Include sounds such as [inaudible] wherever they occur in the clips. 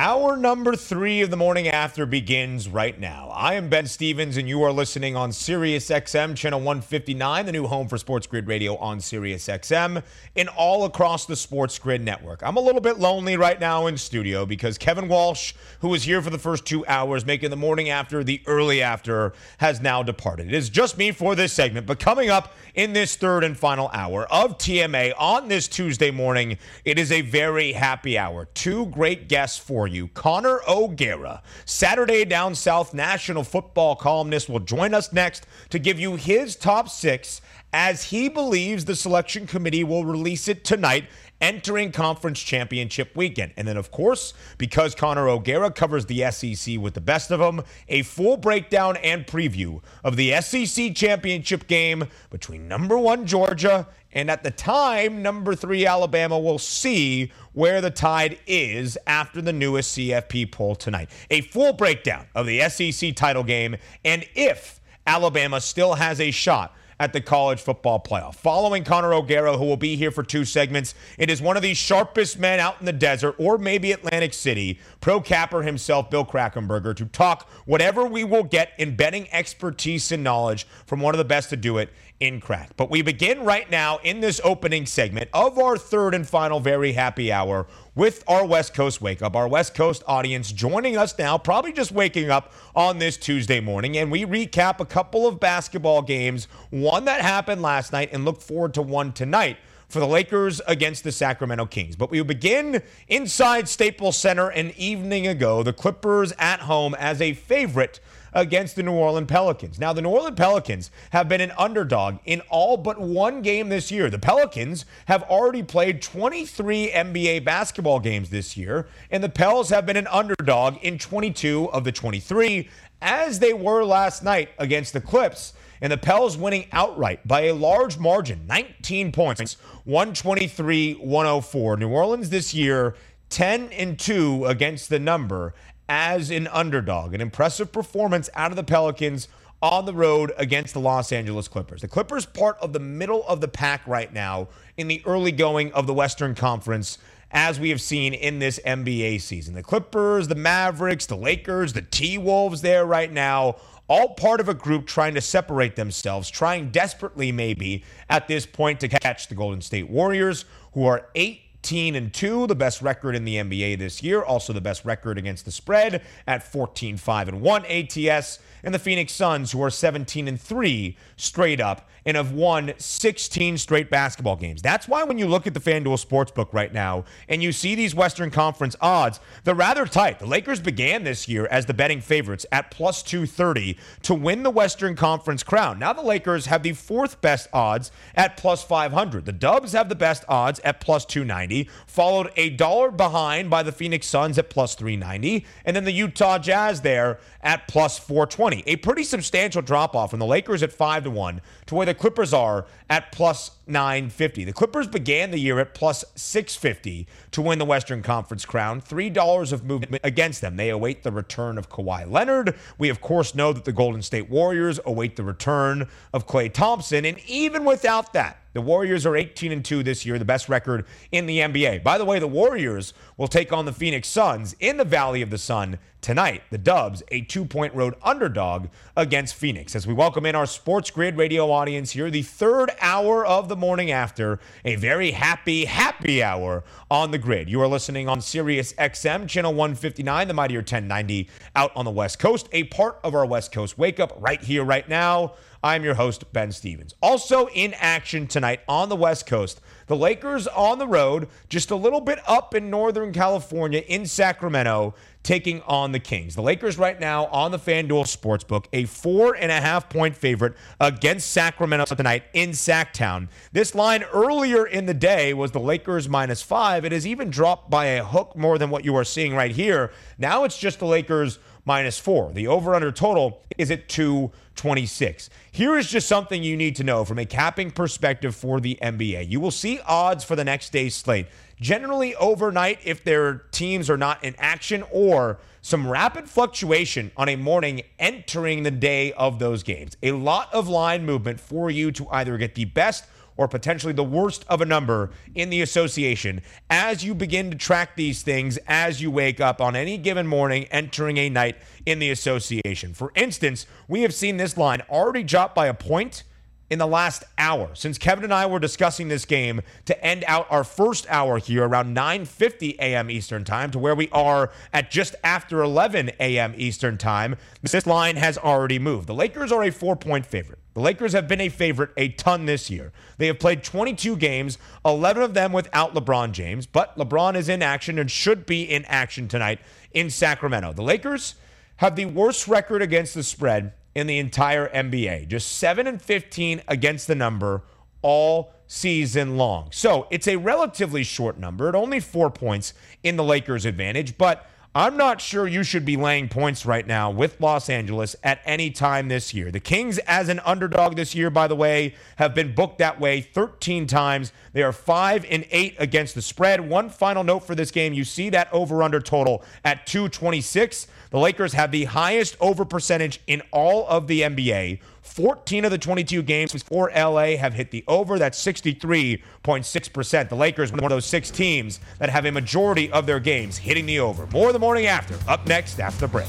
Hour number three of the morning after begins right now. I am Ben Stevens, and you are listening on Sirius XM, channel 159, the new home for Sports Grid Radio on Sirius XM, and all across the Sports Grid network. I'm a little bit lonely right now in studio because Kevin Walsh, who was here for the first two hours, making the morning after the early after, has now departed. It is just me for this segment, but coming up in this third and final hour of TMA on this Tuesday morning, it is a very happy hour. Two great guests for you. Connor O'Gara, Saturday Down South national football columnist, will join us next to give you his top six as he believes the selection committee will release it tonight entering conference championship weekend. And then, of course, because Connor O'Gara covers the SEC with the best of them, a full breakdown and preview of the SEC championship game between number one Georgia and at the time, number three Alabama will see where the tide is after the newest CFP poll tonight. A full breakdown of the SEC title game and if Alabama still has a shot at the college football playoff. Following Connor O'Gara, who will be here for two segments, it is one of the sharpest men out in the desert, or maybe Atlantic City, pro capper himself, Bill Krackomberger, to talk whatever we will get in betting expertise and knowledge from one of the best to do it in crack. But we begin right now in this opening segment of our third and final very happy hour with our West Coast Wake Up, our West Coast audience joining us now, probably just waking up on this Tuesday morning. And we recap a couple of basketball games, one that happened last night, and look forward to one tonight for the Lakers against the Sacramento Kings. But we begin inside Staples Center an evening ago. The Clippers at home as a favorite against the New Orleans Pelicans. Now, the New Orleans Pelicans have been an underdog in all but one game this year. The Pelicans have already played 23 NBA basketball games this year, and the Pels have been an underdog in 22 of the 23, as they were last night against the Clips. And the Pels winning outright by a large margin, 19 points, 123 104. New Orleans this year, 10 and 2 against the number as an underdog. An impressive performance out of the Pelicans on the road against the Los Angeles Clippers. The Clippers part of the middle of the pack right now in the early going of the Western Conference as we have seen in this NBA season. The Clippers, the Mavericks, the Lakers, the T-Wolves there right now all part of a group trying to separate themselves, trying desperately maybe at this point to catch the Golden State Warriors who are 8 18 and 2, the best record in the NBA this year, also the best record against the spread at 14 5 and 1 ATS, and the Phoenix Suns who are 17 and 3 straight up and have won 16 straight basketball games. That's why when you look at the FanDuel Sportsbook right now and you see these Western Conference odds, they're rather tight. The Lakers began this year as the betting favorites at plus 230 to win the Western Conference crown. Now the Lakers have the fourth best odds at plus 500. The Dubs have the best odds at plus 290, followed a dollar behind by the Phoenix Suns at plus 390, and then the Utah Jazz there at plus 420. A pretty substantial drop off from the Lakers at 5 to 1 to where the Clippers are at plus 950. The Clippers began the year at plus 650 to win the Western Conference crown. $3 of movement against them. They await the return of Kawhi Leonard. We, of course, know that the Golden State Warriors await the return of Klay Thompson. And even without that, the Warriors are 18 and 2 this year, the best record in the NBA. By the way, the Warriors will take on the Phoenix Suns in the Valley of the Sun tonight. The Dubs, a two point road underdog against Phoenix. As we welcome in our Sports Grid radio audience here, the third hour of the morning after, a very happy, happy hour on the grid. You are listening on Sirius XM, channel 159, the Mightier 1090 out on the West Coast, a part of our West Coast wake up right here, right now. I'm your host, Ben Stevens. Also in action tonight on the West Coast, the Lakers on the road, just a little bit up in Northern California in Sacramento, taking on the Kings. The Lakers right now on the FanDuel Sportsbook, a four and a half point favorite against Sacramento tonight in Sacktown. This line earlier in the day was the Lakers minus five. It has even dropped by a hook more than what you are seeing right here. Now it's just the Lakers minus four. The over under total is at 226. Here is just something you need to know from a capping perspective for the NBA. You will see odds for the next day's slate generally overnight if their teams are not in action or some rapid fluctuation on a morning entering the day of those games. A lot of line movement for you to either get the best or potentially the worst of a number in the association as you begin to track these things as you wake up on any given morning entering a night in the association. For instance, we have seen this line already drop by a point in the last hour since Kevin and I were discussing this game to end out our first hour here around 9:50 a.m. Eastern Time to where we are at just after 11 a.m. Eastern Time. This line has already moved. The Lakers are a 4-point favorite. The Lakers have been a favorite a ton this year. They have played 22 games, 11 of them without LeBron James, but LeBron is in action and should be in action tonight in Sacramento. The Lakers have the worst record against the spread in the entire NBA. Just 7 and 15 against the number all season long. So it's a relatively short number at only four points in the Lakers' advantage, but I'm not sure you should be laying points right now with Los Angeles at any time this year. The Kings, as an underdog this year, by the way, have been booked that way 13 times. They are 5 and 8 against the spread. One final note for this game you see that over under total at 226. The Lakers have the highest over percentage in all of the NBA. 14 of the 22 games for LA have hit the over. That's 63.6%. The Lakers, one of those six teams that have a majority of their games hitting the over. More the morning after. Up next after the break.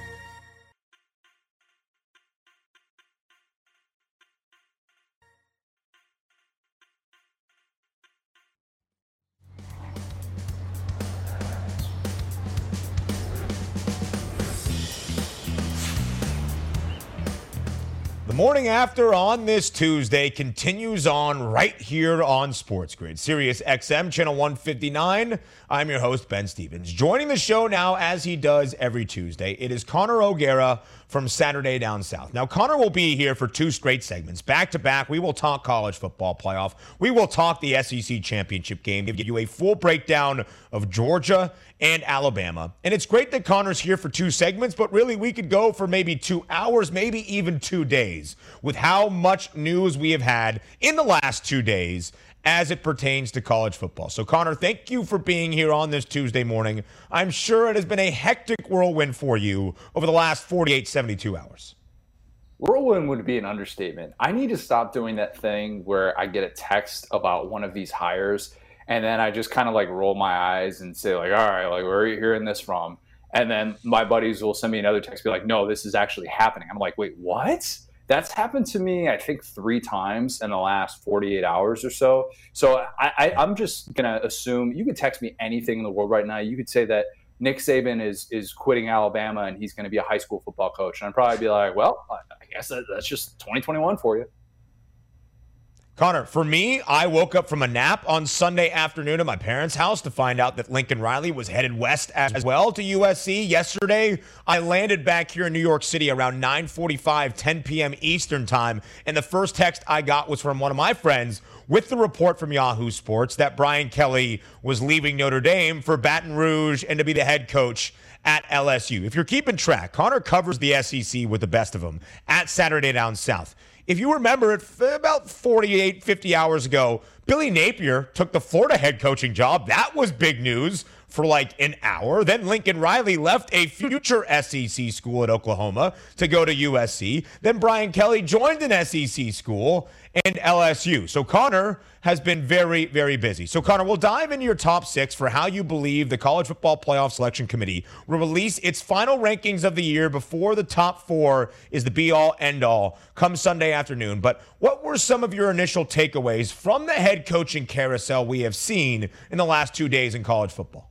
The morning after on this Tuesday continues on right here on Sports Grid, Sirius XM, channel 159. I'm your host, Ben Stevens. Joining the show now, as he does every Tuesday, it is Connor O'Gara from Saturday Down South. Now, Connor will be here for two straight segments. Back to back, we will talk college football playoff. We will talk the SEC championship game, give you a full breakdown of Georgia and Alabama. And it's great that Connor's here for two segments, but really we could go for maybe two hours, maybe even two days with how much news we have had in the last two days as it pertains to college football. So, Connor, thank you for being here on this Tuesday morning. I'm sure it has been a hectic whirlwind for you over the last 48, 72 hours. Whirlwind would be an understatement. I need to stop doing that thing where I get a text about one of these hires and then I just kind of like roll my eyes and say, like, all right, like, where are you hearing this from? And then my buddies will send me another text, be like, no, this is actually happening. I'm like, wait, what? That's happened to me, I think, three times in the last 48 hours or so. So I, am just going to assume you could text me anything in the world right now. You could say that Nick Saban is is quitting Alabama and he's going to be a high school football coach. And I'd probably be like, well, I guess that, that's just 2021 for you. Connor, for me, I woke up from a nap on Sunday afternoon at my parents' house to find out that Lincoln Riley was headed west as well to USC. Yesterday, I landed back here in New York City around 9:45, 10 p.m. Eastern Time, and the first text I got was from one of my friends with the report from Yahoo Sports that Brian Kelly was leaving Notre Dame for Baton Rouge and to be the head coach at LSU. If you're keeping track, Connor covers the SEC with the best of them at Saturday Down South. If you remember it, about 48, 50 hours ago, Billy Napier took the Florida head coaching job. That was big news for like an hour. Then Lincoln Riley left a future [laughs] SEC school at Oklahoma to go to USC. Then Brian Kelly joined an SEC school and LSU. So Connor has been very, very busy. So Connor, we'll dive into your top six for how you believe the College Football Playoff Selection Committee will release its final rankings of the year before the top four is the be all end all come Sunday afternoon. But what were some of your initial takeaways from the head coaching carousel we have seen in the last two days in college football?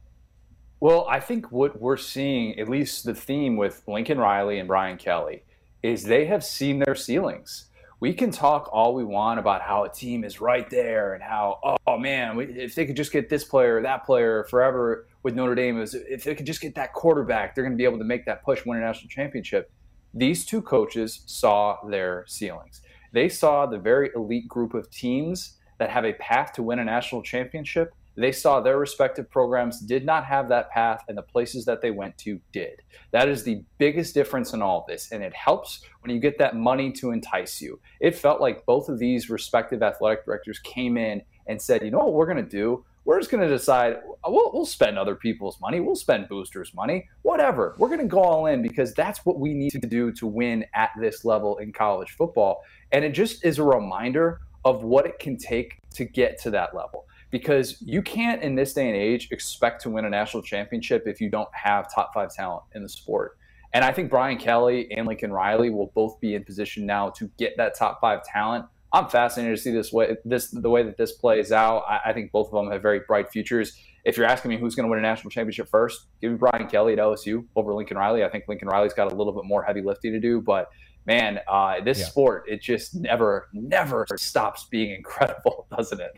Well, I think what we're seeing, at least the theme with Lincoln Riley and Brian Kelly, is they have seen their ceilings. We can talk all we want about how a team is right there and how, oh man, if they could just get this player or that player forever with Notre Dame, if they could just get that quarterback, they're going to be able to make that push, win a national championship. These two coaches saw their ceilings. They saw the very elite group of teams that have a path to win a national championship they saw their respective programs did not have that path, and the places that they went to did. That is the biggest difference in all of this, and it helps when you get that money to entice you. It felt like both of these respective athletic directors came in and said, you know what we're going to do? We're just going to decide we'll, we'll spend other people's money. We'll spend boosters' money, whatever. We're going to go all in because that's what we need to do to win at this level in college football. And it just is a reminder of what it can take to get to that level because you can't in this day and age expect to win a national championship if you don't have top five talent in the sport. And I think Brian Kelly and Lincoln Riley will both be in position now to get that top five talent. I'm fascinated to see this way this the way that this plays out. I, I think both of them have very bright futures. If you're asking me who's going to win a national championship first, give me Brian Kelly at LSU over Lincoln Riley. I think Lincoln Riley's got a little bit more heavy lifting to do, but man, uh, this yeah. sport it just never never stops being [laughs] incredible, doesn't it?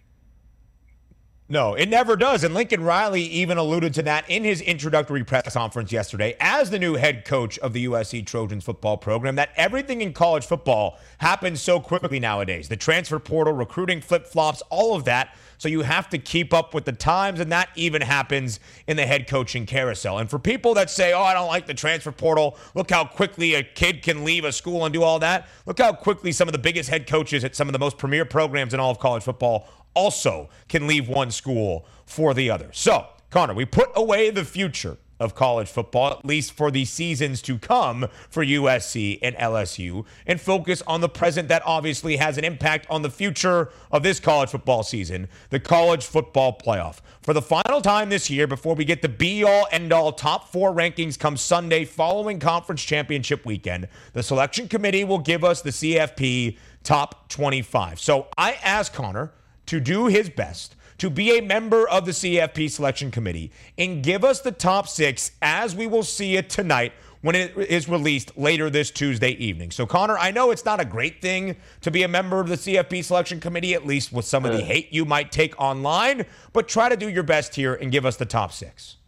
No, it never does. And Lincoln Riley even alluded to that in his introductory press conference yesterday as the new head coach of the USC Trojans football program that everything in college football happens so quickly nowadays. The transfer portal, recruiting flip flops, all of that. So you have to keep up with the times, and that even happens in the head coaching carousel. And for people that say, oh, I don't like the transfer portal, look how quickly a kid can leave a school and do all that. Look how quickly some of the biggest head coaches at some of the most premier programs in all of college football also can leave one school for the other. So, Connor, we put away the future of college football, at least for the seasons to come for USC and LSU, and focus on the present that obviously has an impact on the future of this college football season, the college football playoff. For the final time this year, before we get the be all end all top four rankings come Sunday following conference championship weekend, the selection committee will give us the CFP top 25. So I asked Connor to do his best to be a member of the CFP selection committee and give us the top six as we will see it tonight when it is released later this Tuesday evening. So, Connor, I know it's not a great thing to be a member of the CFP selection committee, at least with some of the hate you might take online, but try to do your best here and give us the top six.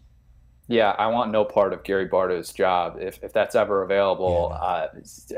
Yeah, I want no part of Gary Barta's job if, if that's ever available, yeah. uh,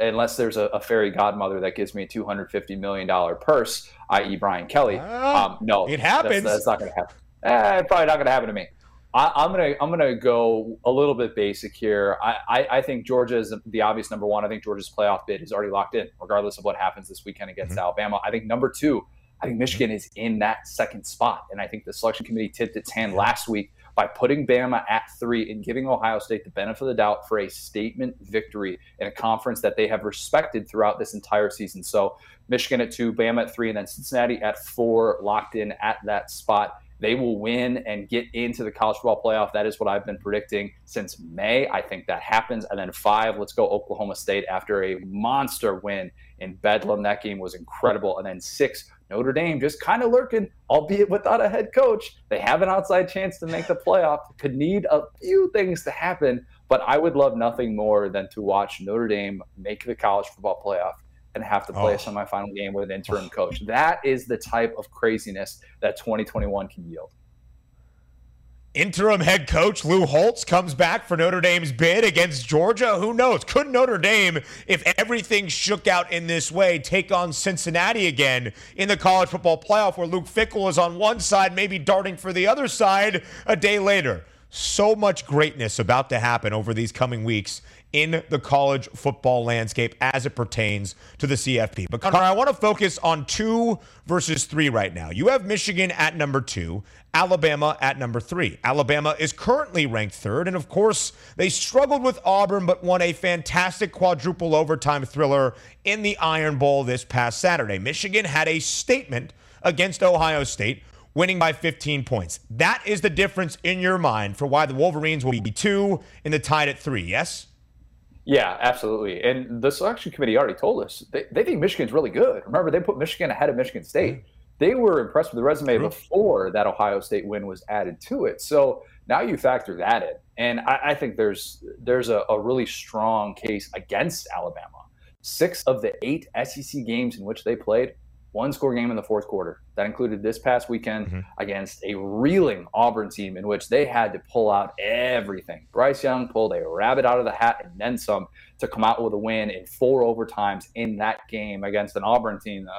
unless there's a, a, fairy godmother that gives me a $250 million purse, i.e., Brian Kelly. Uh, um, no, it happens. That's, that's not going to happen. Eh, probably not going to happen to me. I, am gonna I'm gonna go a little bit basic here. I, I, I, think Georgia is the obvious number one. I think Georgia's playoff bid is already locked in, regardless of what happens this weekend against mm-hmm. Alabama. I think number two, I think Michigan is in that second spot, and I think the selection committee tipped its hand last week by putting Bama at three and giving Ohio State the benefit of the doubt for a statement victory in a conference that they have respected throughout this entire season. So Michigan at two, Bama at three, and then Cincinnati at four, locked in at that spot. They will win and get into the college football playoff. That is what I've been predicting since May. I think that happens. And then five, let's go Oklahoma State after a monster win in Bedlam. That game was incredible. And then six, Notre Dame just kind of lurking, albeit without a head coach. They have an outside chance to make the playoff. Could need a few things to happen, but I would love nothing more than to watch Notre Dame make the college football playoff and have to play oh. a semifinal game with an interim coach. That is the type of craziness that 2021 can yield. Interim head coach Lou Holtz comes back for Notre Dame's bid against Georgia. Who knows? Could Notre Dame, if everything shook out in this way, take on Cincinnati again in the college football playoff where Luke Fickell is on one side, maybe darting for the other side a day later? So much greatness about to happen over these coming weeks in the college football landscape as it pertains to the CFP. But Connor, I want to focus on two versus three right now. You have Michigan at number two, Alabama at number three. Alabama is currently ranked third, and of course, they struggled with Auburn but won a fantastic quadruple overtime thriller in the Iron Bowl this past Saturday. Michigan had a statement against Ohio State winning by 15 points. That is the difference in your mind for why the Wolverines will be two and the Tide at three, yes? Yeah, absolutely. And the selection committee already told us they, they think Michigan's really good. Remember, they put Michigan ahead of Michigan State. They were impressed with the resume before that Ohio State win was added to it. So now you factor that in, and I, I think there's there's a, a really strong case against Alabama. Six of the eight SEC games in which they played, one score game in the fourth quarter. That included this past weekend mm-hmm. against a reeling Auburn team in which they had to pull out everything. Bryce Young pulled a rabbit out of the hat and then some to come out with a win in four overtimes in that game against an Auburn team that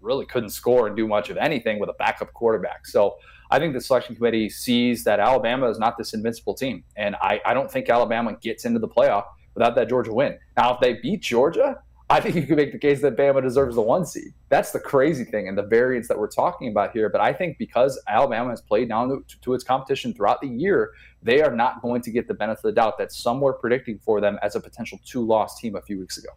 really couldn't score and do much of anything with a backup quarterback. So I think the selection committee sees that Alabama is not this invincible team. And I, I don't think Alabama gets into the playoff without that Georgia win. Now, if they beat Georgia, I think you could make the case that Bama deserves the one seed. That's the crazy thing and the variance that we're talking about here. But I think because Alabama has played down to, to, its competition throughout the year, they are not going to get the benefit of the doubt that some were predicting for them as a potential two loss team a few weeks ago.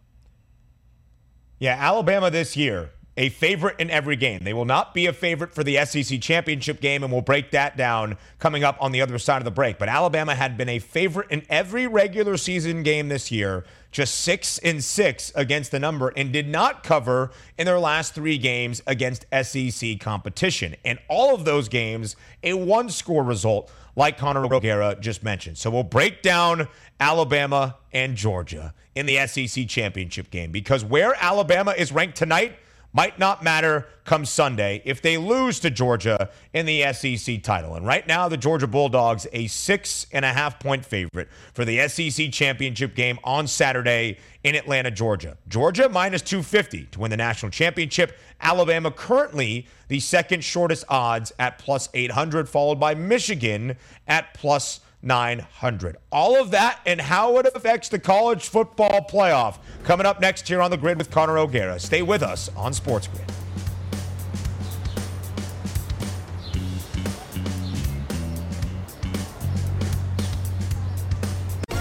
Yeah, Alabama this year a favorite in every game. They will not be a favorite for the SEC championship game, and we'll break that down coming up on the other side of the break. But Alabama had been a favorite in every regular season game this year, just six and six against the number, and did not cover in their last three games against SEC competition. And all of those games, a one score result, like Connor O'Gara just mentioned. So we'll break down Alabama and Georgia in the SEC championship game because where Alabama is ranked tonight might not matter come Sunday if they lose to Georgia in the SEC title. And right now, the Georgia Bulldogs, a six and a half point favorite for the SEC championship game on Saturday in Atlanta, Georgia. Georgia minus 250 to win the national championship. Alabama currently the second shortest odds at plus 800, followed by Michigan at plus 900. All of that and how it affects the college football playoff coming up next here on the grid with Connor O'Gara. Stay with us on Sports Grid.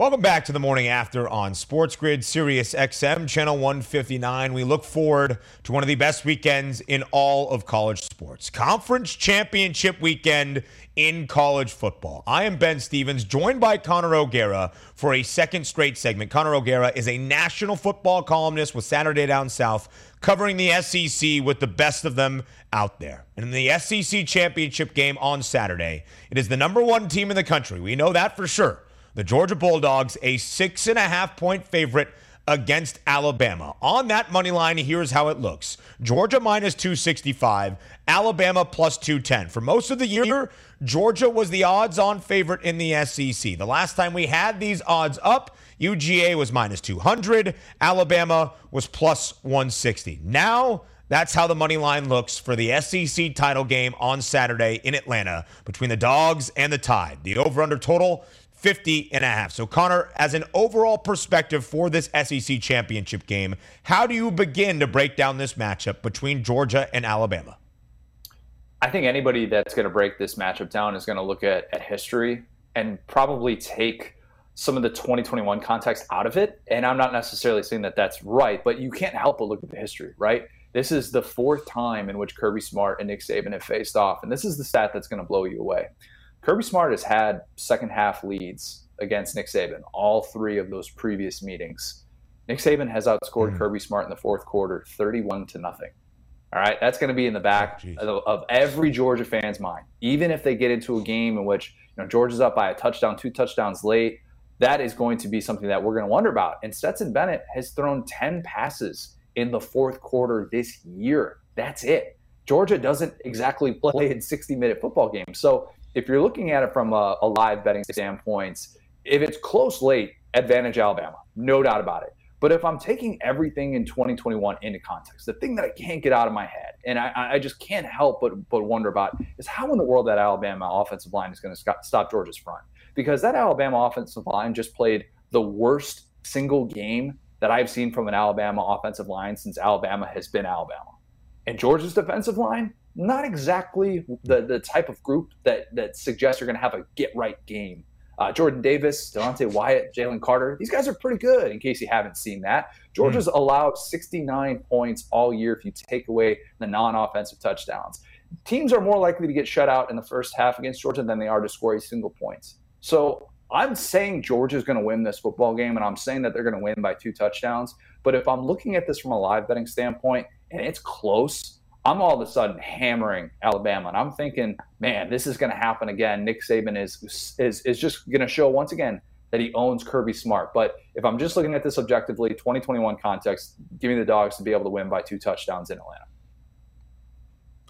Welcome back to the morning after on Sports Grid, Sirius XM, channel 159. We look forward to one of the best weekends in all of college sports. Conference championship weekend in college football. I am Ben Stevens, joined by Connor O'Gara for a second straight segment. Connor O'Gara is a national football columnist with Saturday Down South, covering the SEC with the best of them out there. And in the SEC championship game on Saturday, it is the number one team in the country. We know that for sure the Georgia Bulldogs, a six and a half point favorite against Alabama. On that money line, here's how it looks Georgia minus 265, Alabama plus 210. For most of the year, Georgia was the odds on favorite in the SEC. The last time we had these odds up, UGA was minus 200, Alabama was plus 160. Now, that's how the money line looks for the SEC title game on Saturday in Atlanta between the Dogs and the Tide. The over under total 50 and a half. So, Connor, as an overall perspective for this SEC championship game, how do you begin to break down this matchup between Georgia and Alabama? I think anybody that's going to break this matchup down is going to look at, at history and probably take some of the 2021 context out of it. And I'm not necessarily saying that that's right, but you can't help but look at the history, right? This is the fourth time in which Kirby Smart and Nick Saban have faced off. And this is the stat that's going to blow you away. Kirby Smart has had second half leads against Nick Saban, all three of those previous meetings. Nick Saban has outscored mm. Kirby Smart in the fourth quarter 31 to nothing. All right, that's going to be in the back oh, of, every Georgia fan's mind. Even if they get into a game in which you know Georgia's up by a touchdown, two touchdowns late, that is going to be something that we're going to wonder about. And Stetson Bennett has thrown 10 passes in the fourth quarter this year. That's it. Georgia doesn't exactly play in 60 minute football games. So if you're looking at it from a, a live betting standpoint, if it's close late, advantage Alabama, no doubt about it. But if I'm taking everything in 2021 into context, the thing that I can't get out of my head, and I, I just can't help but but wonder about, is how in the world that Alabama offensive line is going to stop Georgia's front? Because that Alabama offensive line just played the worst single game that I've seen from an Alabama offensive line since Alabama has been Alabama. And Georgia's defensive line not exactly the, the type of group that, that suggests you're going to have a get right game. Uh, Jordan Davis, Devonte Wyatt, Jalen Carter, these guys are pretty good in case you haven't seen that. Georgia's mm. allowed 69 points all year if you take away the non offensive touchdowns. Teams are more likely to get shut out in the first half against Georgia than they are to score a single point. So I'm saying Georgia's going to win this football game, and I'm saying that they're going to win by two touchdowns. But if I'm looking at this from a live betting standpoint and it's close, I'm all of a sudden hammering Alabama, and I'm thinking, man, this is going to happen again. Nick Saban is is is just going to show once again that he owns Kirby Smart. But if I'm just looking at this objectively, 2021 context, give me the dogs to be able to win by two touchdowns in Atlanta.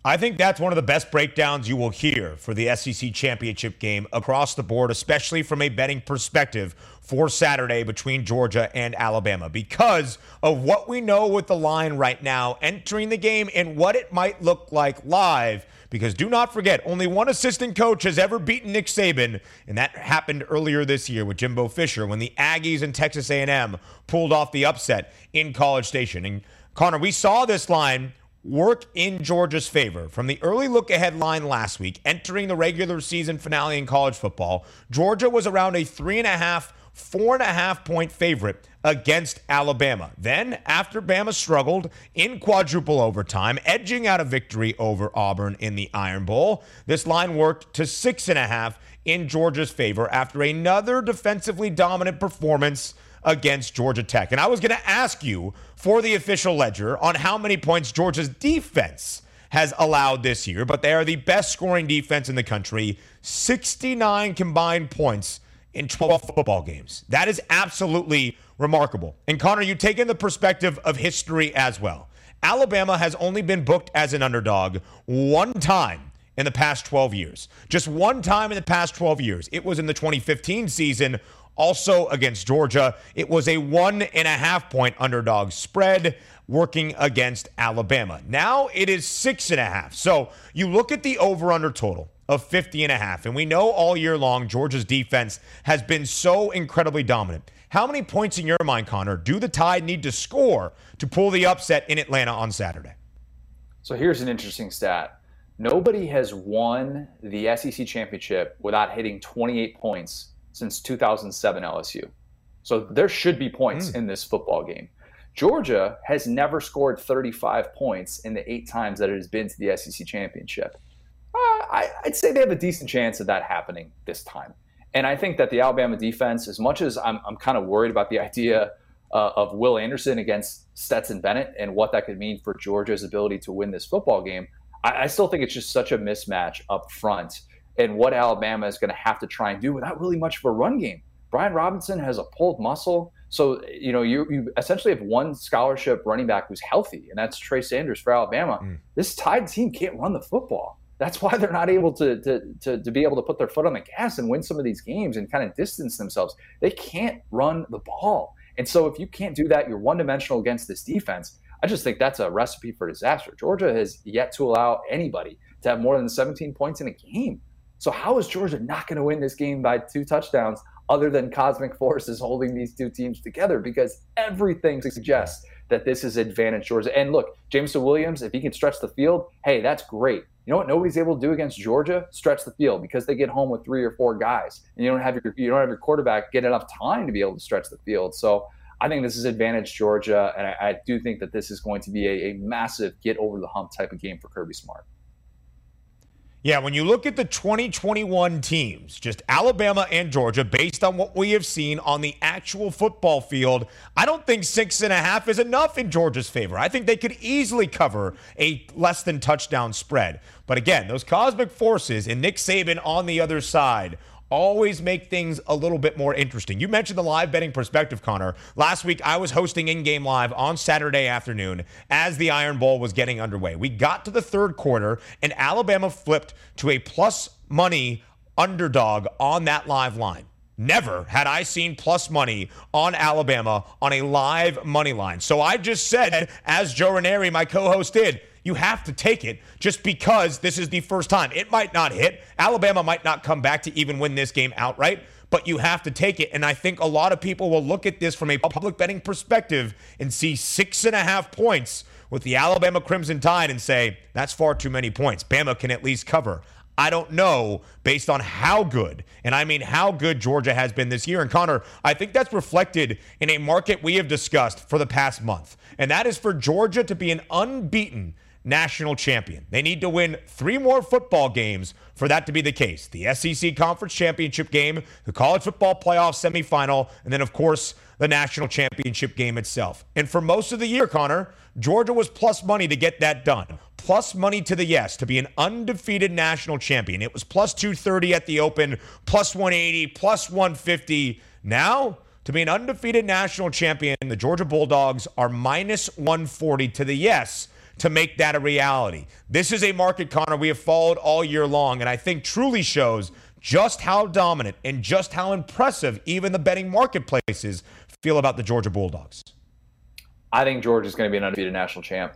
I think that's one of the best breakdowns you will hear for the SEC championship game across the board, especially from a betting perspective for Saturday between Georgia and Alabama, because of what we know with the line right now entering the game and what it might look like live. Because do not forget, only one assistant coach has ever beaten Nick Saban, and that happened earlier this year with Jimbo Fisher when the Aggies and Texas A&M pulled off the upset in College Station. And Connor, we saw this line work in Georgia's favor. From the early look ahead line last week, entering the regular season finale in college football, Georgia was around a three and a half, four and a half point favorite against Alabama. Then, after Bama struggled in quadruple overtime, edging out a victory over Auburn in the Iron Bowl, this line worked to six and a half in Georgia's favor after another defensively dominant performance against Georgia Tech. And I was going to ask you for the official ledger on how many points Georgia's defense has allowed this year, but they are the best scoring defense in the country 69 combined points in 12 football games. That is absolutely remarkable. And Connor, you take in the perspective of history as well. Alabama has only been booked as an underdog one time in the past 12 years. Just one time in the past 12 years. It was in the 2015 season also against Georgia. It was a one and a half point underdog spread working against Alabama. Now it is six and a half. So you look at the over under total of 50 and a half, and we know all year long Georgia's defense has been so incredibly dominant. How many points in your mind, Connor, do the Tide need to score to pull the upset in Atlanta on Saturday? So here's an interesting stat. Nobody has won the SEC championship without hitting 28 points since 2007 LSU. So there should be points mm. in this football game. Georgia has never scored 35 points in the eight times that it has been to the SEC championship. Uh, I, would say they have a decent chance of that happening this time. And I think that the Alabama defense, as much as I'm, I'm kind of worried about the idea uh, of Will Anderson against Stetson Bennett and what that could mean for Georgia's ability to win this football game, I, I still think it's just such a mismatch up front and what Alabama is going to have to try and do without really much of a run game. Brian Robinson has a pulled muscle. So, you know, you, you essentially have one scholarship running back who's healthy, and that's Trey Sanders for Alabama. Mm. This Tide team can't run the football. That's why they're not able to, to, to, to, be able to put their foot on the gas and win some of these games and kind of distance themselves. They can't run the ball. And so, if you can't do that, you're one dimensional against this defense. I just think that's a recipe for disaster. Georgia has yet to allow anybody to have more than 17 points in a game. So how is Georgia not going to win this game by two touchdowns other than cosmic forces holding these two teams together? Because everything suggests that this is advantage Georgia. And look, Jameson Williams, if he can stretch the field, hey, that's great. You know what nobody's able to do against Georgia? Stretch the field because they get home with three or four guys, and you don't have your you don't have your quarterback get enough time to be able to stretch the field. So I think this is advantage Georgia, and I, I do think that this is going to be a, a massive get over the hump type of game for Kirby Smart. Yeah, when you look at the 2021 teams, just Alabama and Georgia, based on what we have seen on the actual football field, I don't think six and a half is enough in Georgia's favor. I think they could easily cover a less than touchdown spread. But again, those cosmic forces and Nick Saban on the other side always make things a little bit more interesting. You mentioned the live betting perspective, Connor. Last week, I was hosting In Game Live on Saturday afternoon as the Iron Bowl was getting underway. We got to the third quarter, and Alabama flipped to a plus money underdog on that live line. Never had I seen plus money on Alabama on a live money line. So I just said, as Joe Ranieri, my co host, did, you have to take it just because this is the first time. It might not hit. Alabama might not come back to even win this game outright, but you have to take it. And I think a lot of people will look at this from a public betting perspective and see six and a half points with the Alabama Crimson Tide and say, that's far too many points. Bama can at least cover. I don't know based on how good, and I mean how good Georgia has been this year. And Connor, I think that's reflected in a market we have discussed for the past month, and that is for Georgia to be an unbeaten national champion. They need to win three more football games for that to be the case the SEC Conference Championship game, the College Football Playoff semifinal, and then, of course, the national championship game itself. And for most of the year, Connor, Georgia was plus money to get that done. plus money to the yes to be an undefeated national champion. It was plus 230 at the Open, plus 180, plus 150. Now, to be an undefeated national champion, the Georgia Bulldogs are minus 140 to the yes to make that a reality. This is a market, Connor, we have followed all year long, and I think truly shows just how dominant and just how impressive even the betting marketplaces feel about the Georgia Bulldogs. I think Georgia is going to be an undefeated national champ.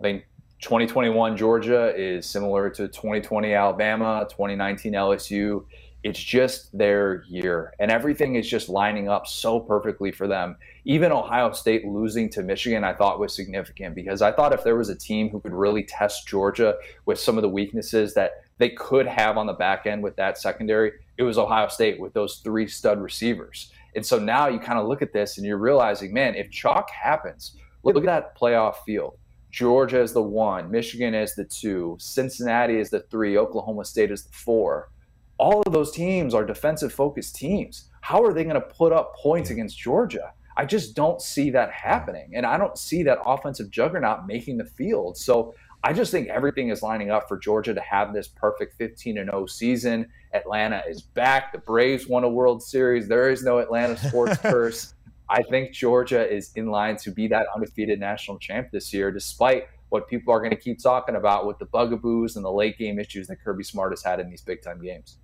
I think 2021 Georgia is similar to 2020 Alabama, 2019 LSU. It's just their year, and everything is just lining up so perfectly for them. Even Ohio State losing to Michigan, I thought was significant because I thought if there was a team who could really test Georgia with some of the weaknesses that they could have on the back end with that secondary, it was Ohio State with those three stud receivers. And so now you kind of look at this and you're realizing, man, if chalk happens, look, at that playoff field. Georgia is the one, Michigan is the two, Cincinnati is the three, Oklahoma State is the four. All of those teams are defensive focused teams. How are they going to put up points against Georgia? I just don't see that happening. And I don't see that offensive juggernaut making the field. So I just think everything is lining up for Georgia to have this perfect 15 and 0 season. Atlanta is back. The Braves won a World Series. There is no Atlanta sports [laughs] curse. I think Georgia is in line to be that undefeated national champ this year, despite what people are going to keep talking about with the bugaboos and the late game issues that Kirby Smart has had in these big time games.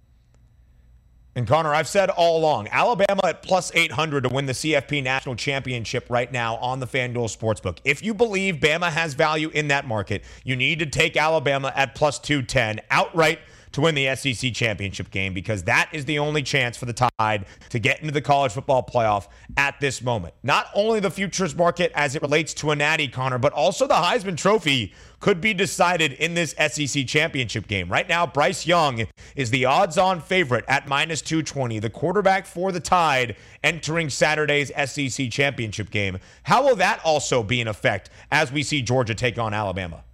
And Connor, I've said all along, Alabama at plus 800 to win the CFP National Championship right now on the FanDuel Sportsbook. If you believe Bama has value in that market, you need to take Alabama at plus 210 outright to win the SEC championship game because that is the only chance for the Tide to get into the college football playoff at this moment. Not only the futures market as it relates to a natty, Connor, but also the Heisman Trophy could be decided in this SEC championship game. Right now, Bryce Young is the odds on favorite at minus 220, the quarterback for the Tide entering Saturday's SEC championship game. How will that also be in effect as we see Georgia take on Alabama?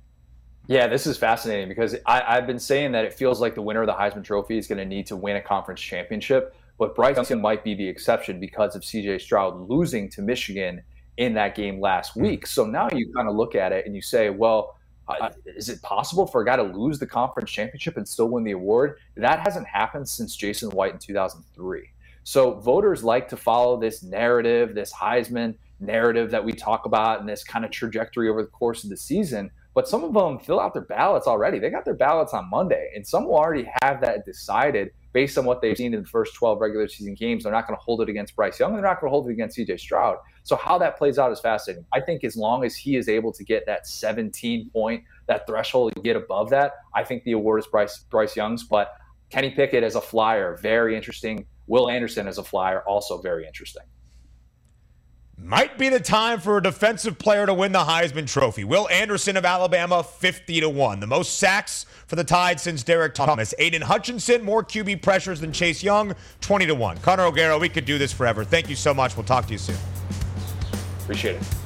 Yeah, this is fascinating because I, have been saying that it feels like the winner of the Heisman Trophy is going to need to win a conference championship, but Bryce Young might be the exception because of CJ Stroud losing to Michigan in that game last hmm. week. So now you kind of look at it and you say, well, uh, is it possible for a guy to lose the conference championship and still win the award? That hasn't happened since Jason White in 2003. So voters like to follow this narrative, this Heisman narrative that we talk about, and this kind of trajectory over the course of the season but some of them fill out their ballots already. They got their ballots on Monday, and some will already have that decided based on what they've seen in the first 12 regular season games. They're not going to hold it against Bryce Young. They're not going to hold it against CJ Stroud. So how that plays out is fascinating. I think as long as he is able to get that 17 point, that threshold, get above that, I think the award is Bryce Bryce Young's. But Kenny Pickett as a flyer, very interesting. Will Anderson as a flyer, also very interesting might be the time for a defensive player to win the Heisman Trophy. Will Anderson of Alabama, 50 to 1. The most sacks for the Tide since Derrick Thomas. Aidan Hutchinson, more QB pressures than Chase Young, 20 to 1. Connor O'Gara, we could do this forever. Thank you so much. We'll talk to you soon. Appreciate it.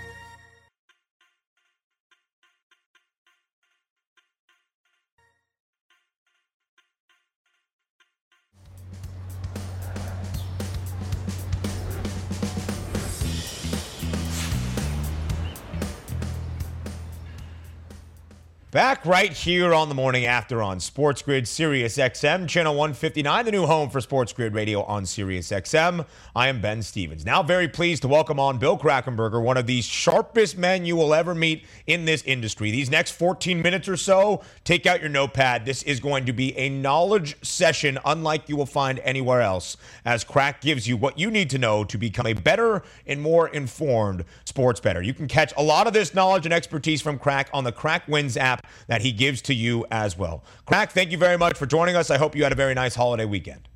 Back right here on the morning after on Sports Grid Sirius XM, channel 159, the new home for Sports Grid Radio on Sirius XM. I am Ben Stevens. Now, very pleased to welcome on Bill Krackomberger, one of the sharpest men you will ever meet in this industry. These next 14 minutes or so, take out your notepad. This is going to be a knowledge session unlike you will find anywhere else, as Crack gives you what you need to know to become a better and more informed sports bettor. You can catch a lot of this knowledge and expertise from Crack on the Crack Wins app that he gives to you as well. Crack, thank you very much for joining us. I hope you had a very nice holiday weekend.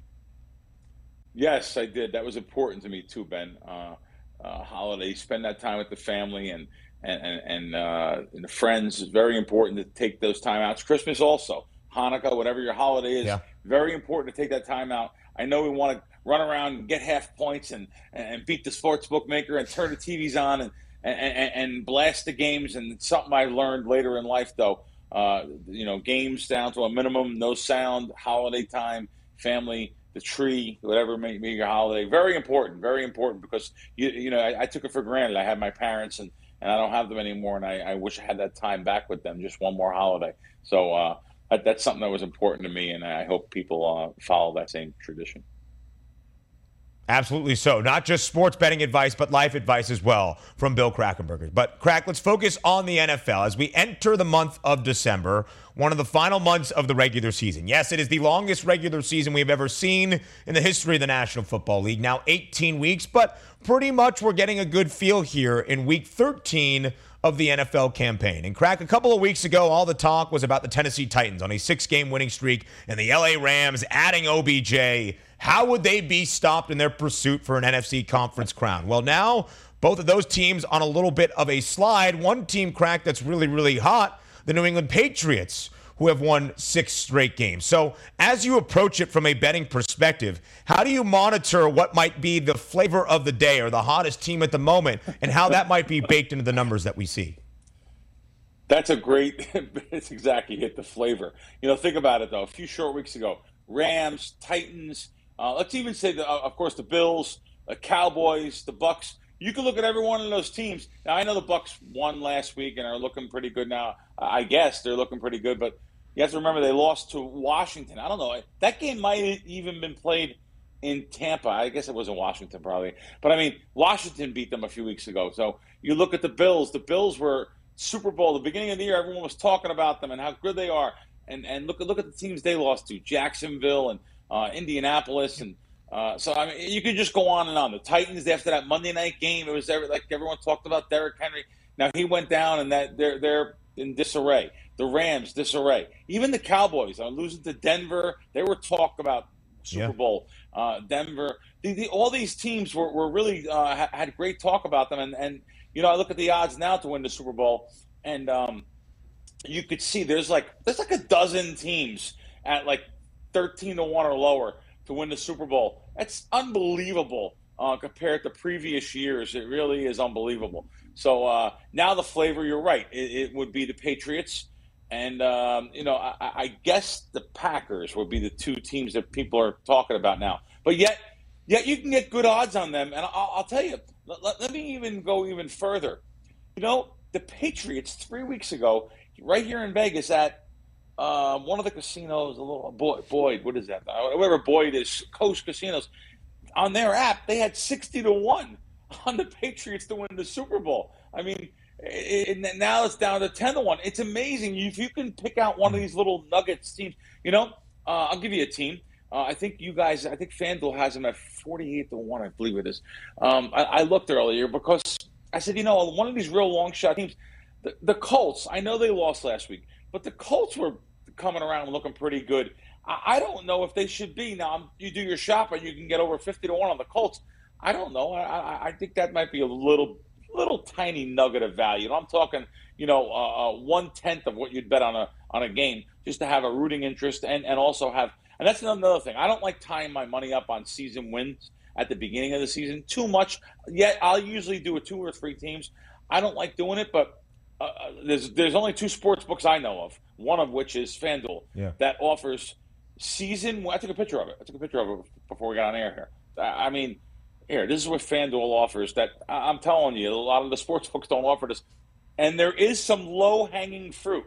Yes, I did. That was important to me too, Ben. Uh, uh, holiday, spend that time with the family and and and, and, uh, and the friends. It's very important to take those time outs. Christmas also, Hanukkah, whatever your holiday is, yeah. very important to take that time out. I know we want to run around, and get half points, and and beat the sports bookmaker and turn the TVs on and and, and blast the games. And something I learned later in life, though, uh, you know, games down to a minimum, no sound, holiday time, family, the tree, whatever may be your holiday. Very important, very important because you you know I, I, took it for granted. I had my parents and and I don't have them anymore, and I, I wish I had that time back with them, just one more holiday. So uh, that, that's something that was important to me, and I hope people uh, follow that same tradition. Absolutely so. Not just sports betting advice, but life advice as well from Bill Krackomberger. But, Crack, let's focus on the NFL as we enter the month of December, one of the final months of the regular season. Yes, it is the longest regular season we've ever seen in the history of the National Football League. Now 18 weeks, but pretty much we're getting a good feel here in week 13 of the NFL campaign. And crack, a couple of weeks ago, all the talk was about the Tennessee Titans on a six game winning streak and the LA Rams adding OBJ how would they be stopped in their pursuit for an NFC conference crown? Well, now both of those teams on a little bit of a slide. One team crack that's really, really hot, the New England Patriots, who have won six straight games. So, as you approach it from a betting perspective, how do you monitor what might be the flavor of the day or the hottest team at the moment and how that might be baked into the numbers that we see? That's a great, [laughs] it's exactly hit the flavor. You know, think about it though. A few short weeks ago, Rams, Titans, uh, let's even say, the, uh, of course, the Bills, the Cowboys, the Bucks. You can look at every one of those teams. Now, I know the Bucks won last week and are looking pretty good now. I guess they're looking pretty good, but you have to remember they lost to Washington. I don't know. That game might have even been played in Tampa. I guess it was in Washington, probably. But I mean, Washington beat them a few weeks ago. So you look at the Bills. The Bills were Super Bowl. The beginning of the year, everyone was talking about them and how good they are. And and look look at the teams they lost to: Jacksonville and uh, Indianapolis, and uh, so I mean, you could just go on and on. The Titans after that Monday night game, it was every, like everyone talked about Derrick Henry. Now he went down, and that they're they're in disarray. The Rams disarray. Even the Cowboys are losing to Denver. They were talk about Super yeah. Bowl. Uh, Denver. The, the, all these teams were, were really uh, had great talk about them, and and you know I look at the odds now to win the Super Bowl, and um, you could see there's like there's like a dozen teams at like 13 to 1 or lower to win the Super Bowl. That's unbelievable uh, compared to previous years. It really is unbelievable. So uh, now the flavor, you're right, it, it would be the Patriots. And, um, you know, I, I, guess the Packers would be the two teams that people are talking about now. But yet, yet you can get good odds on them. And I'll, I'll tell you, let, let me even go even further. You know, the Patriots three weeks ago, right here in Vegas at um, one of the casinos, a little Boyd, Boyd, what is that? Uh, whatever Boyd is, Coast Casinos, on their app, they had 60 to 1 on the Patriots to win the Super Bowl. I mean, it, now it's down to 10 to 1. It's amazing. If you can pick out one of these little Nuggets teams, you know, uh, I'll give you a team. Uh, I think you guys, I think FanDuel has them at 48 to 1, I believe it is. Um, I, I, looked earlier because I said, you know, one of these real long shot teams, the, the Colts, I know they lost last week. But the Colts were coming around looking pretty good. I, I don't know if they should be. Now, you do your shopping, you can get over 50 to 1 on the Colts. I don't know. I, I think that might be a little little tiny nugget of value. I'm talking, you know, uh, uh, one tenth of what you'd bet on a on a game, just to have a rooting interest and and also have. And that's another thing. I don't like tying my money up on season wins at the beginning of the season too much. Yet I'll usually do a two or three teams. I don't like doing it, but uh, uh, there's there's only two sports books I know of. One of which is FanDuel yeah. that offers season. I took a picture of it. I took a picture of it before we got on air here. I mean, here this is what FanDuel offers. That I'm telling you, a lot of the [laughs] sports books don't offer this, and there is some low hanging fruit.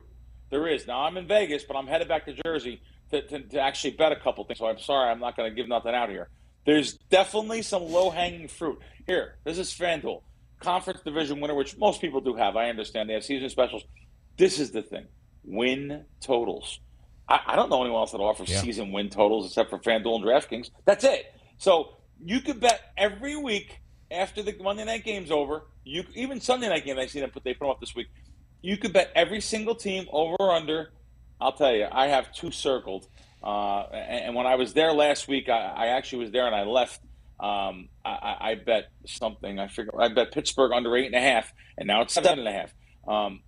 There is. Now I'm in Vegas, but I'm headed back to Jersey to, to, to actually bet a couple things. So I'm sorry, I'm not going to give nothing out here. There's definitely some low hanging fruit. Here, this is FanDuel conference division winner, which most people do have. I understand they have season specials. This is the thing: win totals. I, I don't know anyone else that offers yeah. season win totals except for FanDuel and DraftKings. That's it. So you could bet every week after the Monday night game's over. You even Sunday night game. I see them put they put them up this week. You could bet every single team over or under. I'll tell you, I have two circled. Uh, and, and, when I was there last week, I, I actually was there and I left um, I, I, bet something. I figure I bet Pittsburgh under eight and a half, and now it's seven and a half. Um,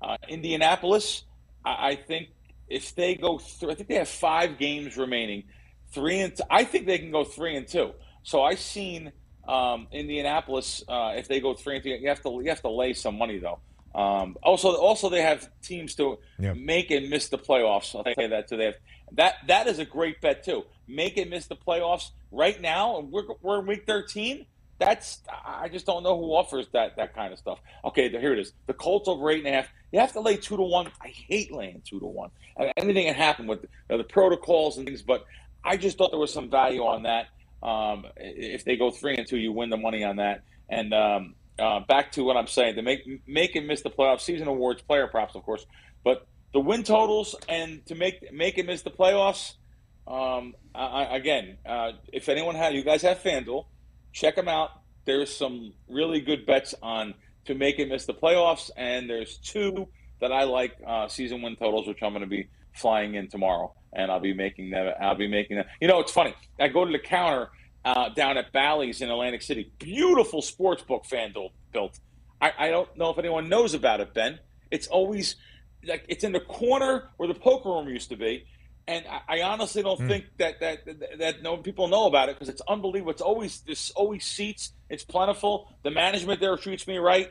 uh, Indianapolis, I, I, think if they go through, I think they have five games remaining. three and t- I think they can go three and two. So I seen um, Indianapolis uh, if they go three and two. You have to you have to lay some money though. Um, also, also they have teams to Yep. make and miss the playoffs. I'll say that too. They have that. That is a great bet too. Make and miss the playoffs right now. and We're we're in week thirteen. That's I just don't know who offers that that kind of stuff. Okay, here it is. The Colts over eight and a half. You have to lay two to one. I hate laying two to one. Uh, Anything can happen with you know, the protocols and things, but I just thought there was some value on that. Um, if they go three and two, you win the money on that. And um, uh, back to what I'm saying: to make make and miss the playoffs, season awards, player props, of course, but the win totals and to make make and miss the playoffs. Um, I, I- again, uh, if anyone had, you guys have FanDuel, check them out. There's some really good bets on to make and miss the playoffs, and there's two that I like uh, season win totals, which I'm going to be flying in tomorrow, and I'll be making them. I'll be making them. You know, it's funny. I go to the counter uh, down at Bally's in Atlantic City. Beautiful sports book FanDuel built. I, I don't know if anyone knows about it, Ben. It's always like it's in the corner where the poker room used to be, and I, I honestly don't think that that that, that no people know about it because it's unbelievable. It's always there's always seats. It's plentiful. The management there treats me right,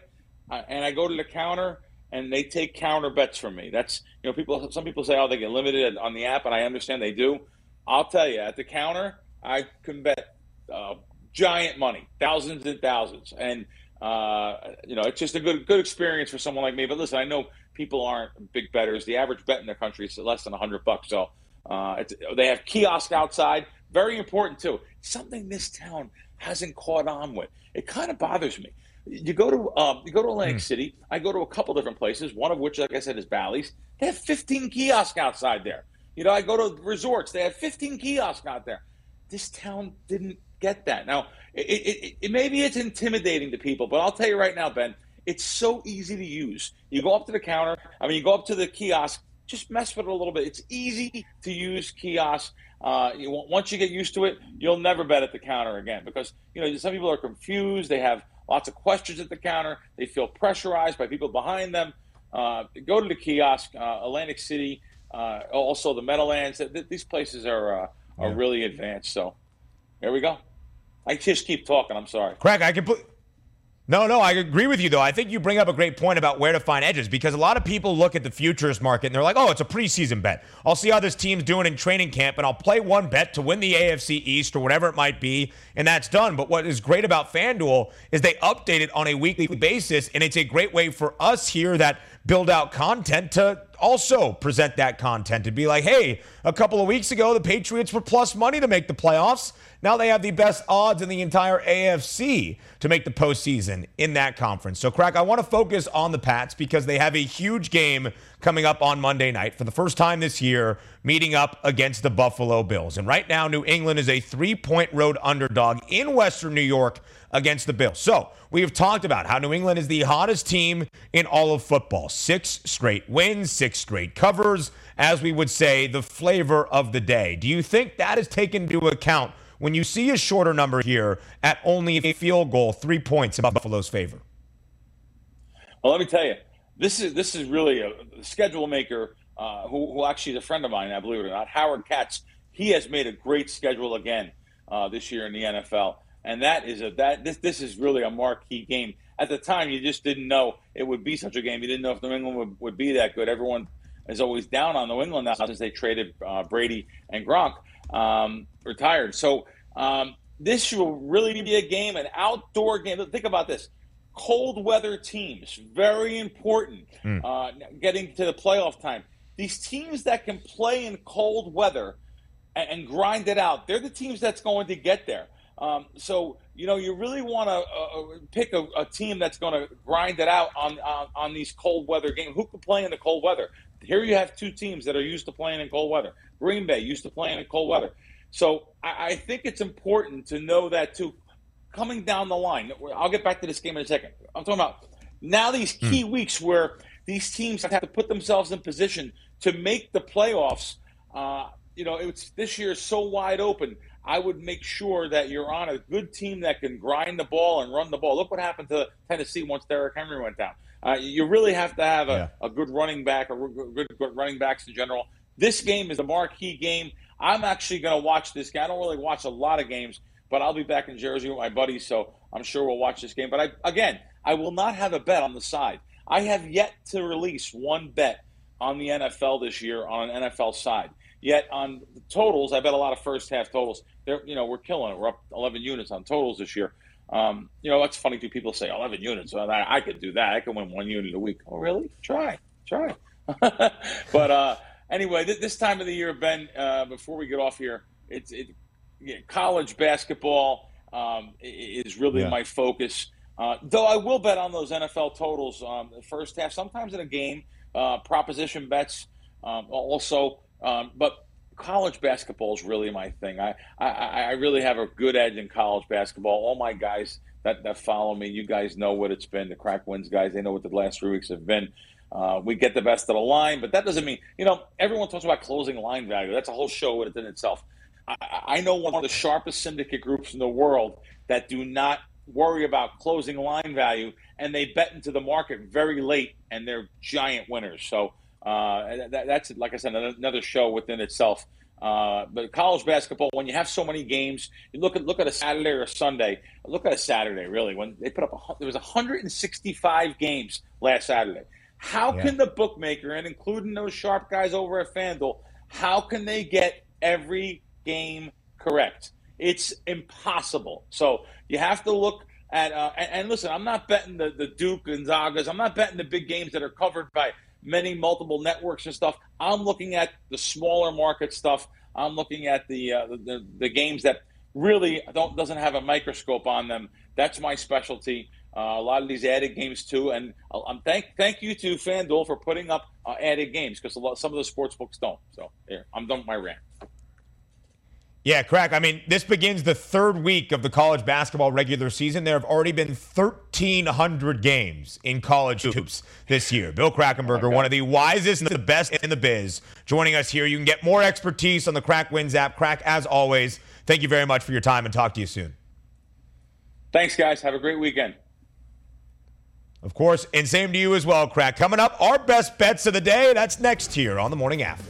uh, and I go to the counter and they take counter bets from me. That's you know people. Some people say oh they get limited on the app, and I understand they do. I'll tell you at the counter I can bet uh, giant money, thousands and thousands, and uh, you know it's just a good good experience for someone like me. But listen, I know people aren't big betters. The average bet in the country is less than hundred bucks, so uh, it's, they have kiosk outside. Very important too. Something this town hasn't caught on with. It kind of bothers me. You go to um, you go to Atlantic City. I go to a couple different places. One of which, like I said, is Bally's. They have 15 kiosks outside there. You know, I go to resorts. They have 15 kiosks out there. This town didn't get that. Now, it, it, it, it maybe it's intimidating to people, but I'll tell you right now, Ben, it's so easy to use. You go up to the counter. I mean, you go up to the kiosk. Just mess with it a little bit. It's easy to use kiosk. Uh, you, once you get used to it, you'll never bet at the counter again because you know some people are confused. They have lots of questions at the counter. They feel pressurized by people behind them. Uh, go to the kiosk, uh, Atlantic City, uh, also the Meadowlands. Th- th- These places are uh, are Yeah. really advanced. So there we go. I just keep talking. I'm sorry. Craig, I can put. No, no, I agree with you though. I think you bring up a great point about where to find edges because a lot of people look at the futures market and they're like, "Oh, it's a preseason bet. I'll see how this team's doing in training camp and I'll play one bet to win the AFC East or whatever it might be, and that's done." But what is great about FanDuel is they update it on a weekly basis and it's a great way for us here that build out content to also present that content to be like, hey, a couple of weeks ago, the Patriots were plus money to make the playoffs. Now they have the best odds in the entire AFC to make the postseason in that conference. So, Crack, I want to focus on the Pats because they have a huge game coming up on Monday night for the first time this year, meeting up against the Buffalo Bills. And right now, New England is a three point road underdog in Western New York against the Bills. So, we have talked about how New England is the hottest team in all of football. Six straight wins, six straight covers, as we would say, the flavor of the day. Do you think that is taken into account when you see a shorter number here at only a field goal, three points in Buffalo's favor? Well, let me tell you, this is this is really a schedule maker uh, who, who actually is a friend of mine. I believe it or not, Howard Katz. He has made a great schedule again uh, this year in the NFL, and that is a that this this is really a marquee game. At the time, you just didn't know it would be such a game. You didn't know if New England would, would be that good. Everyone is always down on New England now since they traded uh, Brady and Gronk um, retired. So um, this will really be a game, an outdoor game. Think about this cold weather teams, very important. Uh, getting to the playoff time, these teams that can play in cold weather and, and grind it out, they're the teams that's going to get there. Um, so you know you really want to uh, pick a, a team that's going to grind it out on, on on these cold weather games. Who can play in the cold weather? Here you have two teams that are used to playing in cold weather. Green Bay used to playing in cold weather. So I, I think it's important to know that too coming down the line. I'll get back to this game in a second. I'm talking about now these key weeks where these teams have to put themselves in position to make the playoffs. Uh, you know, it's this year is so wide open. I would make sure that you're on a good team that can grind the ball and run the ball. Look what happened to Tennessee once Derrick Henry went down. Uh, you really have to have a, Yeah. a good running back or good, good running backs in general. This game is a marquee game. I'm actually going to watch this game. I don't really watch a lot of games, but I'll be back in Jersey with my buddies, so I'm sure we'll watch this game. But I, again, I will not have a bet on the side. I have yet to release one bet on the NFL this year on an NFL side. Yet on the totals, I bet a lot of first half totals. They're, you know, we're killing it. We're up 11 units on totals this year. Um, you know, that's funny. too. people say 11 units. Well, I, I, could do that. I could win one unit a week. Oh, really? Try, try. [laughs] but uh, anyway, th- this time of the year, Ben. Uh, before we get off here, it's it, yeah, college basketball um, is really yeah. my focus. Uh, though I will bet on those NFL totals um, the first half, sometimes in a game, uh, proposition bets um, also. Um, but college basketball is really my thing. I, I, I really have a good edge in college basketball. All my guys that, that follow me, you guys know what it's been. The crack wins guys, they know what the last three weeks have been. Uh, we get the best of the line, but that doesn't mean, you know, everyone talks about closing line value. That's a whole show within itself. I, I know one of the sharpest syndicate groups in the world that do not worry about closing line value, and they bet into the market very late, and they're giant winners. So uh, that, that's like I said, another show within itself. Uh, but college basketball, when you have so many games, you look at look at a Saturday or a Sunday. Look at a Saturday, really. When they put up, a, there was 165 games last Saturday. How yeah. can the bookmaker, and including those sharp guys over at FanDuel, how can they get every game correct? It's impossible. So you have to look at uh, and, and, listen. I'm not betting the the Duke Gonzagas. I'm not betting the big games that are covered by many multiple networks and stuff. I'm looking at the smaller market stuff. I'm looking at the uh, the, the, games that really don't doesn't have a microscope on them. That's my specialty. Uh, a lot of these added games too, and I'm thank thank you to FanDuel for putting up uh, added games because some of the sports books don't. So here, I'm done with my rant. Yeah, crack. I mean, this begins the third week of the college basketball regular season. There have already been 1,300 games in college hoops this year. Bill Krackomberger, one of the wisest and the best in the biz, joining us here. You can get more expertise on the Crack Wins app. Crack, as always, thank you very much for your time and talk to you soon. Thanks, guys. Have a great weekend. Of course, and same to you as well, Crack. Coming up, our best bets of the day. That's next here on the morning after.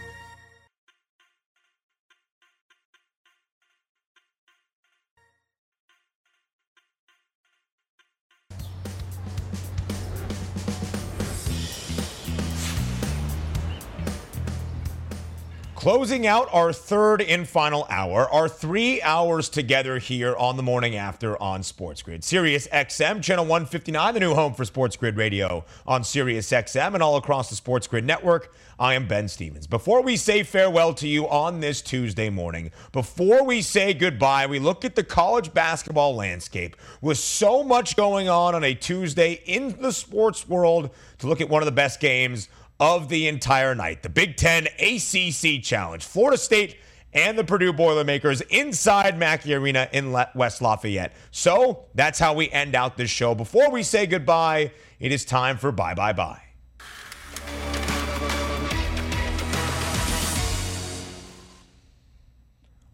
Closing out our third and final hour, our three hours together here on the morning after on Sports Grid. Sirius XM, channel 159, the new home for Sports Grid Radio on Sirius XM and all across the Sports Grid network. I am Ben Stevens. Before we say farewell to you on this Tuesday morning, before we say goodbye, we look at the college basketball landscape with so much going on on a Tuesday in the sports world to look at one of the best games of the entire night. The Big Ten ACC Challenge. Florida State and the Purdue Boilermakers inside Mackey Arena in West Lafayette. So that's how we end out this show. Before we say goodbye, it is time for bye bye bye.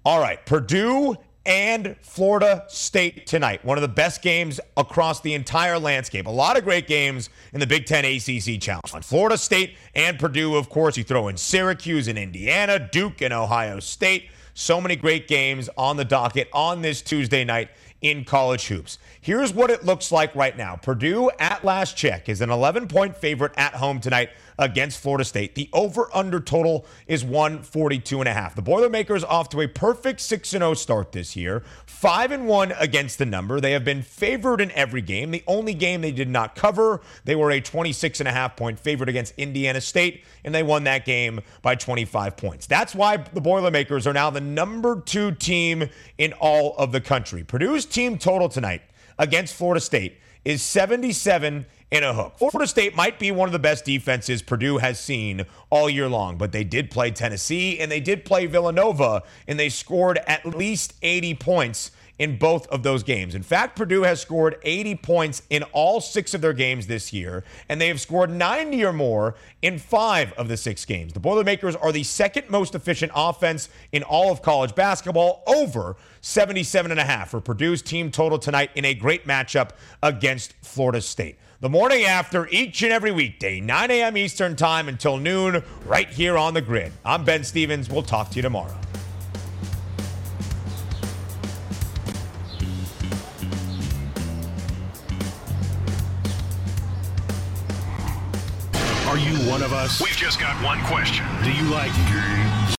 All right, Purdue and Florida State tonight. One of the best games across the entire landscape. A lot of great games in the Big Ten ACC Challenge. Florida State and Purdue, of course. You throw in Syracuse and Indiana, Duke and Ohio State. So many great games on the docket on this Tuesday night in college hoops. Here's what it looks like right now Purdue, at last check, is an 11 point favorite at home tonight against Florida State. The over under total is 142 and a half. The Boilermakers off to a perfect 6 0 start this year, 5 and 1 against the number. They have been favored in every game. The only game they did not cover, they were a 26 and a half point favorite against Indiana State, and they won that game by 25 points. That's why the Boilermakers are now the number two team in all of the country. Purdue's team total tonight against Florida State is 77 in a hook. Florida State might be one of the best defenses Purdue has seen all year long, but they did play Tennessee and they did play Villanova, and they scored at least 80 points in both of those games. In fact, Purdue has scored 80 points in all six of their games this year, and they have scored 90 or more in five of the six games. The Boilermakers are the second most efficient offense in all of college basketball, over 77 and a half for Purdue's team total tonight in a great matchup against Florida State. The morning after, each and every weekday, 9 a.m. Eastern Time until noon, right here on the grid. I'm Ben Stevens. We'll talk to you tomorrow. Are you one of us? We've just got one question. Do you like games?